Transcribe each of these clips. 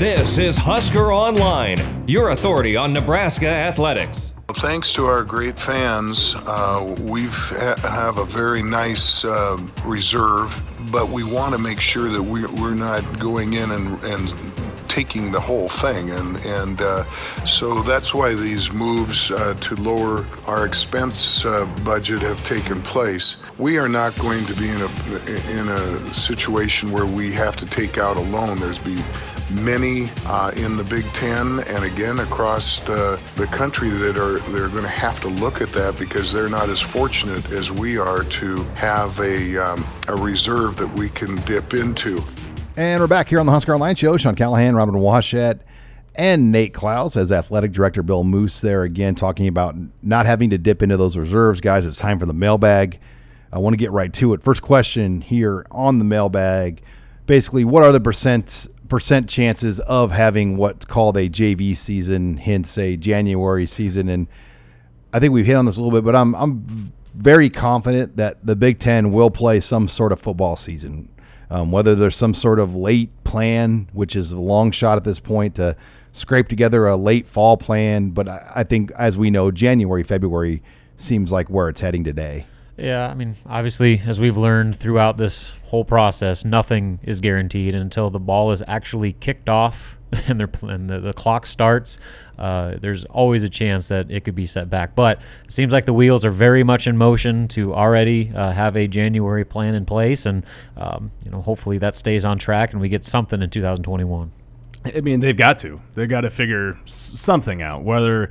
This is Husker Online, your authority on Nebraska athletics. Thanks to our great fans, uh, we ha- have a very nice uh, reserve, but we want to make sure that we, we're not going in and, and taking the whole thing. And, and uh, so that's why these moves uh, to lower our expense uh, budget have taken place. We are not going to be in a, in a situation where we have to take out a loan. There's be many uh, in the Big Ten and again across uh, the country that are they're going to have to look at that because they're not as fortunate as we are to have a, um, a reserve that we can dip into. And we're back here on the Husker Online Show. Sean Callahan, Robin Washut, and Nate Clouse as athletic director Bill Moos there again talking about not having to dip into those reserves. Guys, it's time for the mailbag. I want to get right to it. First question here on the mailbag. Basically, what are the percent percent chances of having what's called a JV season, hence a January season? And I think we've hit on this a little bit, but I'm I'm very confident that the Big Ten will play some sort of football season. Um, whether there's some sort of late plan, which is a long shot at this point to scrape together a late fall plan, but I, I think as we know, January, February seems like where it's heading today. Yeah, I mean, obviously, as we've learned throughout this whole process, nothing is guaranteed until the ball is actually kicked off and, and the, the, clock starts. Uh, there's always a chance that it could be set back. But it seems like the wheels are very much in motion to already uh, have a January plan in place, and um, you know, hopefully that stays on track and we get something in 2021. I mean, they've got to. They've got to figure something out. Whether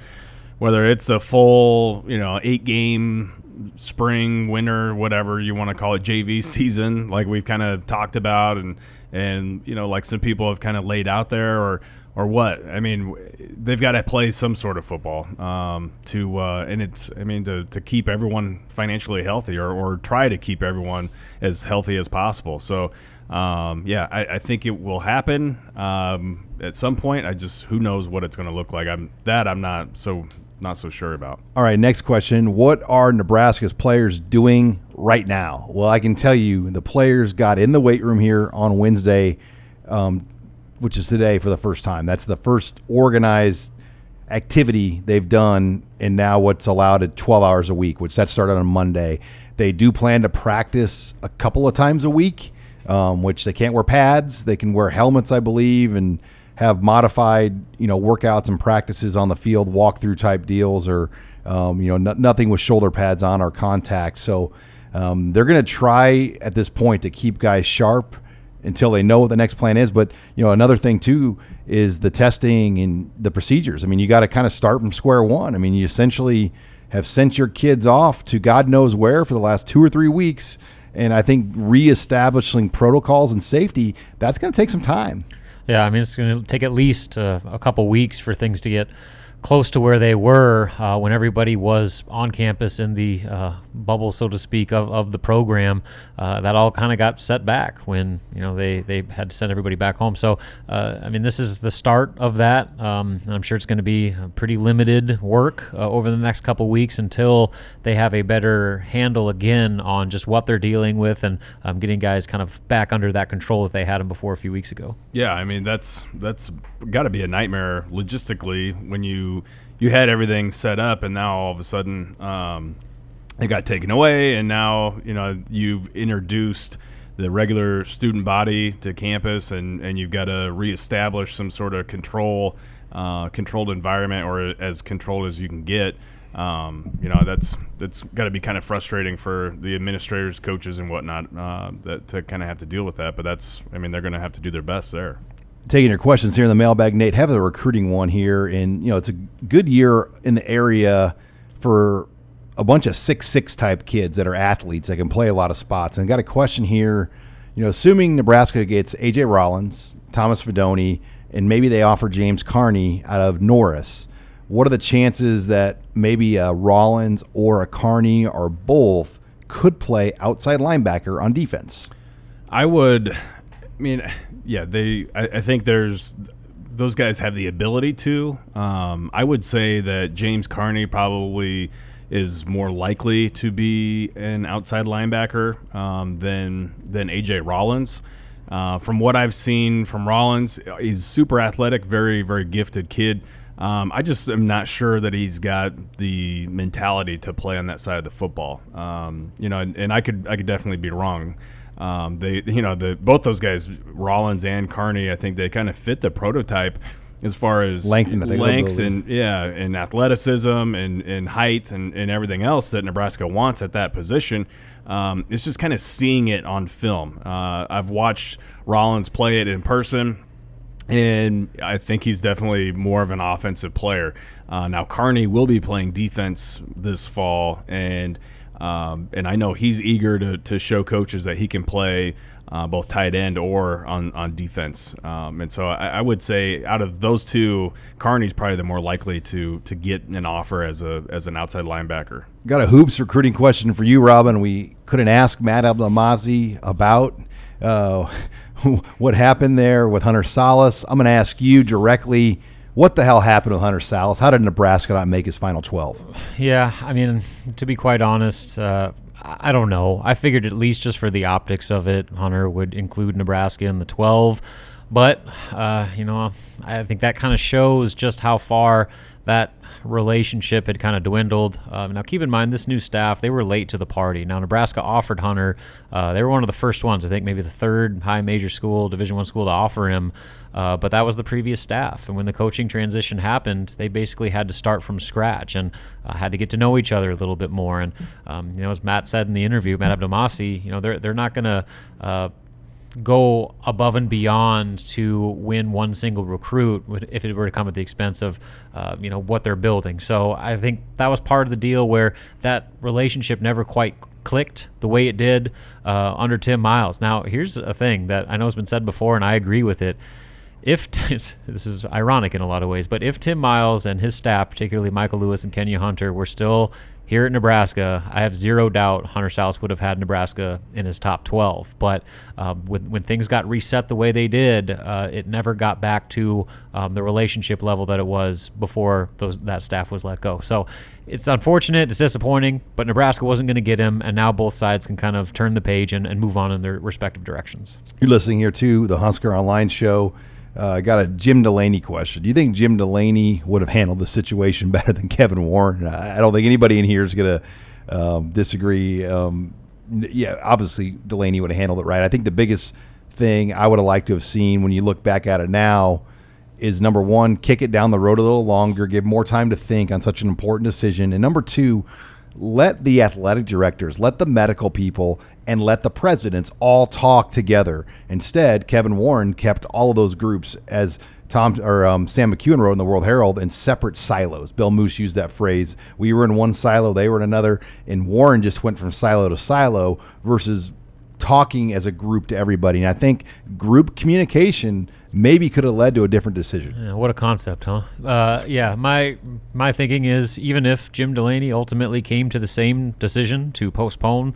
whether it's a full, you know, eight game spring, winter, whatever you want to call it, JV season, like we've kind of talked about, and and you know, like some people have kind of laid out there, or or what? I mean, they've got to play some sort of football um, to, uh, and it's, I mean, to, to keep everyone financially healthy, or, or try to keep everyone as healthy as possible. So, um, yeah, I, I, think it will happen um, at some point. I just who knows what it's going to look like. I'm that I'm not so not so sure about. All right, next question. What are Nebraska's players doing right now? Well, I can tell you the players got in the weight room here on Wednesday, um, which is today for the first time. That's the first organized activity they've done and now what's allowed at 12 hours a week, which that started on Monday. They do plan to practice a couple of times a week, um, which they can't wear pads. They can wear helmets, I believe, and – have modified, you know, workouts and practices on the field, walkthrough type deals, or um, you know, n- nothing with shoulder pads on or contact. So um, they're going to try at this point to keep guys sharp until they know what the next plan is. But you know, another thing too is the testing and the procedures. I mean, you got to kind of start from square one. I mean, you essentially have sent your kids off to God knows where for the last two or three weeks. And I think reestablishing protocols and safety, that's going to take some time. Yeah, I mean, it's going to take at least uh, a couple weeks for things to get close to where they were uh, when everybody was on campus in the uh, bubble, so to speak, of, of the program. Uh, that all kind of got set back when you know they, they had to send everybody back home. So uh, I mean, this is the start of that. Um, I'm sure it's going to be pretty limited work uh, over the next couple weeks until they have a better handle again on just what they're dealing with and um, getting guys kind of back under that control that they had them before a few weeks ago. Yeah, I mean that's that's got to be a nightmare logistically when you you had everything set up, and now all of a sudden um, it got taken away, and now you know you've introduced the regular student body to campus, and and you've got to reestablish some sort of control, uh, controlled environment, or as controlled as you can get. Um, you know that's that's got to be kind of frustrating for the administrators, coaches, and whatnot uh, that to kind of have to deal with that. But that's I mean they're going to have to do their best there taking your questions here in the mailbag, Nate. Have a recruiting one here, and you know it's a good year in the area for a bunch of six six type kids that are athletes that can play a lot of spots. And I got a question here. You know, assuming Nebraska gets AJ Rollins, Thomas Fidone, and maybe they offer James Carney out of Norris. What are the chances that maybe a Rollins or a Carney or both could play outside linebacker on defense? I would. I mean, yeah, they. I, I, think there's those guys have the ability to. Um, I would say that James Carney probably is more likely to be an outside linebacker um, than than AJ Rollins. Uh, from what I've seen from Rollins, he's super athletic, very, very gifted kid. Um, I just am not sure that he's got the mentality to play on that side of the football. Um, you know, and, and, I could I could definitely be wrong. Um, they, you know, the both those guys, Rollins and Carney, I think they kind of fit the prototype as far as length and length and yeah, and athleticism and, and height and, and everything else that Nebraska wants at that position. Um, it's just kind of seeing it on film. Uh, I've watched Rollins play it in person and I think he's definitely more of an offensive player. Uh, now Carney will be playing defense this fall, and um, and I know he's eager to, to show coaches that he can play uh, both tight end or on on defense. Um, and so I, I, would say out of those two, Carney's probably the more likely to to get an offer as a as an outside linebacker. Got a hoops recruiting question for you, Robin. We couldn't ask Matt Abdelmassih about. Uh, what happened there with Hunter Sallis. I'm going to ask you directly. What the hell happened with Hunter Sallis? How did Nebraska not make his final 12? Yeah, I mean, to be quite honest, uh, I don't know. I figured at least just for the optics of it, Hunter would include Nebraska in the 12. But, uh, you know, I think that kind of shows just how far that relationship had kind of dwindled. Um, now, keep in mind, this new staff, they were late to the party. Now, Nebraska offered Hunter. Uh, they were one of the first ones, I think, maybe the third high major school, Division One school to offer him. Uh, but that was the previous staff. And when the coaching transition happened, they basically had to start from scratch and uh, had to get to know each other a little bit more. And, um, you know, as Matt said in the interview, Matt Abdelmassih, you know, they're, they're not going to uh, go above and beyond to win one single recruit if it were to come at the expense of uh, you know what they're building. So I think that was part of the deal where that relationship never quite clicked the way it did uh, under Tim Miles. Now here's a thing that I know has been said before, and I agree with it. If this is ironic in a lot of ways, but if Tim Miles and his staff, particularly Michael Lewis and Kenya Hunter, were still here at Nebraska, I have zero doubt Hunter Sallis would have had Nebraska in his top 12. But uh, when, when things got reset the way they did, uh, it never got back to um, the relationship level that it was before those, that staff was let go. So it's unfortunate, it's disappointing, but Nebraska wasn't going to get him, and now both sides can kind of turn the page and, and move on in their respective directions. You're listening here to the Husker Online Show. Uh, I got a Jim Delany question. Do you think Jim Delany would have handled the situation better than Kevin Warren? I don't think anybody in here is going to um, disagree. Um, yeah, obviously Delany would have handled it right. I think the biggest thing I would have liked to have seen when you look back at it now is number one, kick it down the road a little longer, give more time to think on such an important decision, and number two, let the athletic directors, let the medical people, and let the presidents all talk together. Instead, Kevin Warren kept all of those groups as Tom or um, Sam McKewon wrote in the World Herald in separate silos. Bill Moos used that phrase. We were in one silo, they were in another, and Warren just went from silo to silo versus talking as a group to everybody. And I think group communication maybe could have led to a different decision. Yeah, what a concept, huh? Uh, yeah, my my thinking is even if Jim Delany ultimately came to the same decision to postpone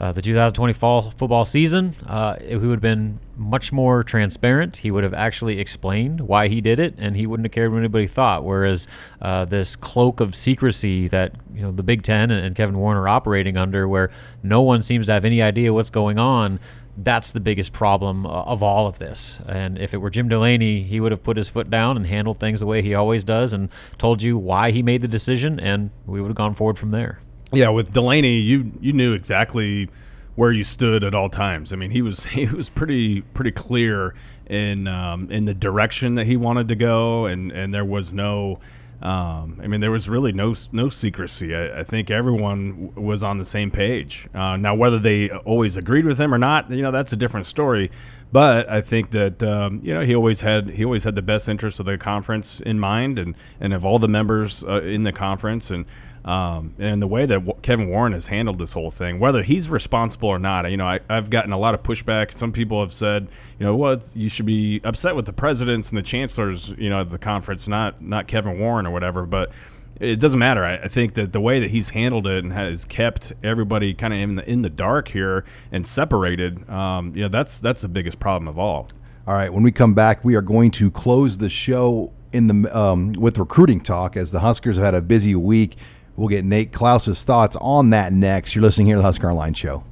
uh, the 2020 fall football season, uh, he would have been much more transparent. He would have actually explained why he did it, and he wouldn't have cared what anybody thought. Whereas uh, this cloak of secrecy that you know the Big Ten and, and Kevin Warren are operating under, where no one seems to have any idea what's going on that's the biggest problem of all of this. And if it were Jim Delany, he would have put his foot down and handled things the way he always does and told you why he made the decision, and we would have gone forward from there. Yeah, with Delany, you you knew exactly where you stood at all times. I mean, he was he was pretty pretty clear in um, in the direction that he wanted to go, and and there was no um, I mean, there was really no no secrecy. I, I think everyone w- was on the same page. Uh, now, whether they always agreed with him or not, you know, that's a different story. But I think that um, you know he always had he always had the best interest of the conference in mind, and and of all the members uh, in the conference, and um, and the way that w- Kevin Warren has handled this whole thing, whether he's responsible or not, you know, I, have gotten a lot of pushback. Some people have said, you know, what you should be upset with the presidents and the chancellors, you know, at the conference, not not Kevin Warren or whatever. But it doesn't matter. I, I think that the way that he's handled it and has kept everybody kind of in the in the dark here and separated, um, you know, that's that's the biggest problem of all. All right, when we come back, we are going to close the show in the um, with recruiting talk as the Huskers have had a busy week. We'll get Nate Clouse's thoughts on that next. You're listening here to the Husker Online Show.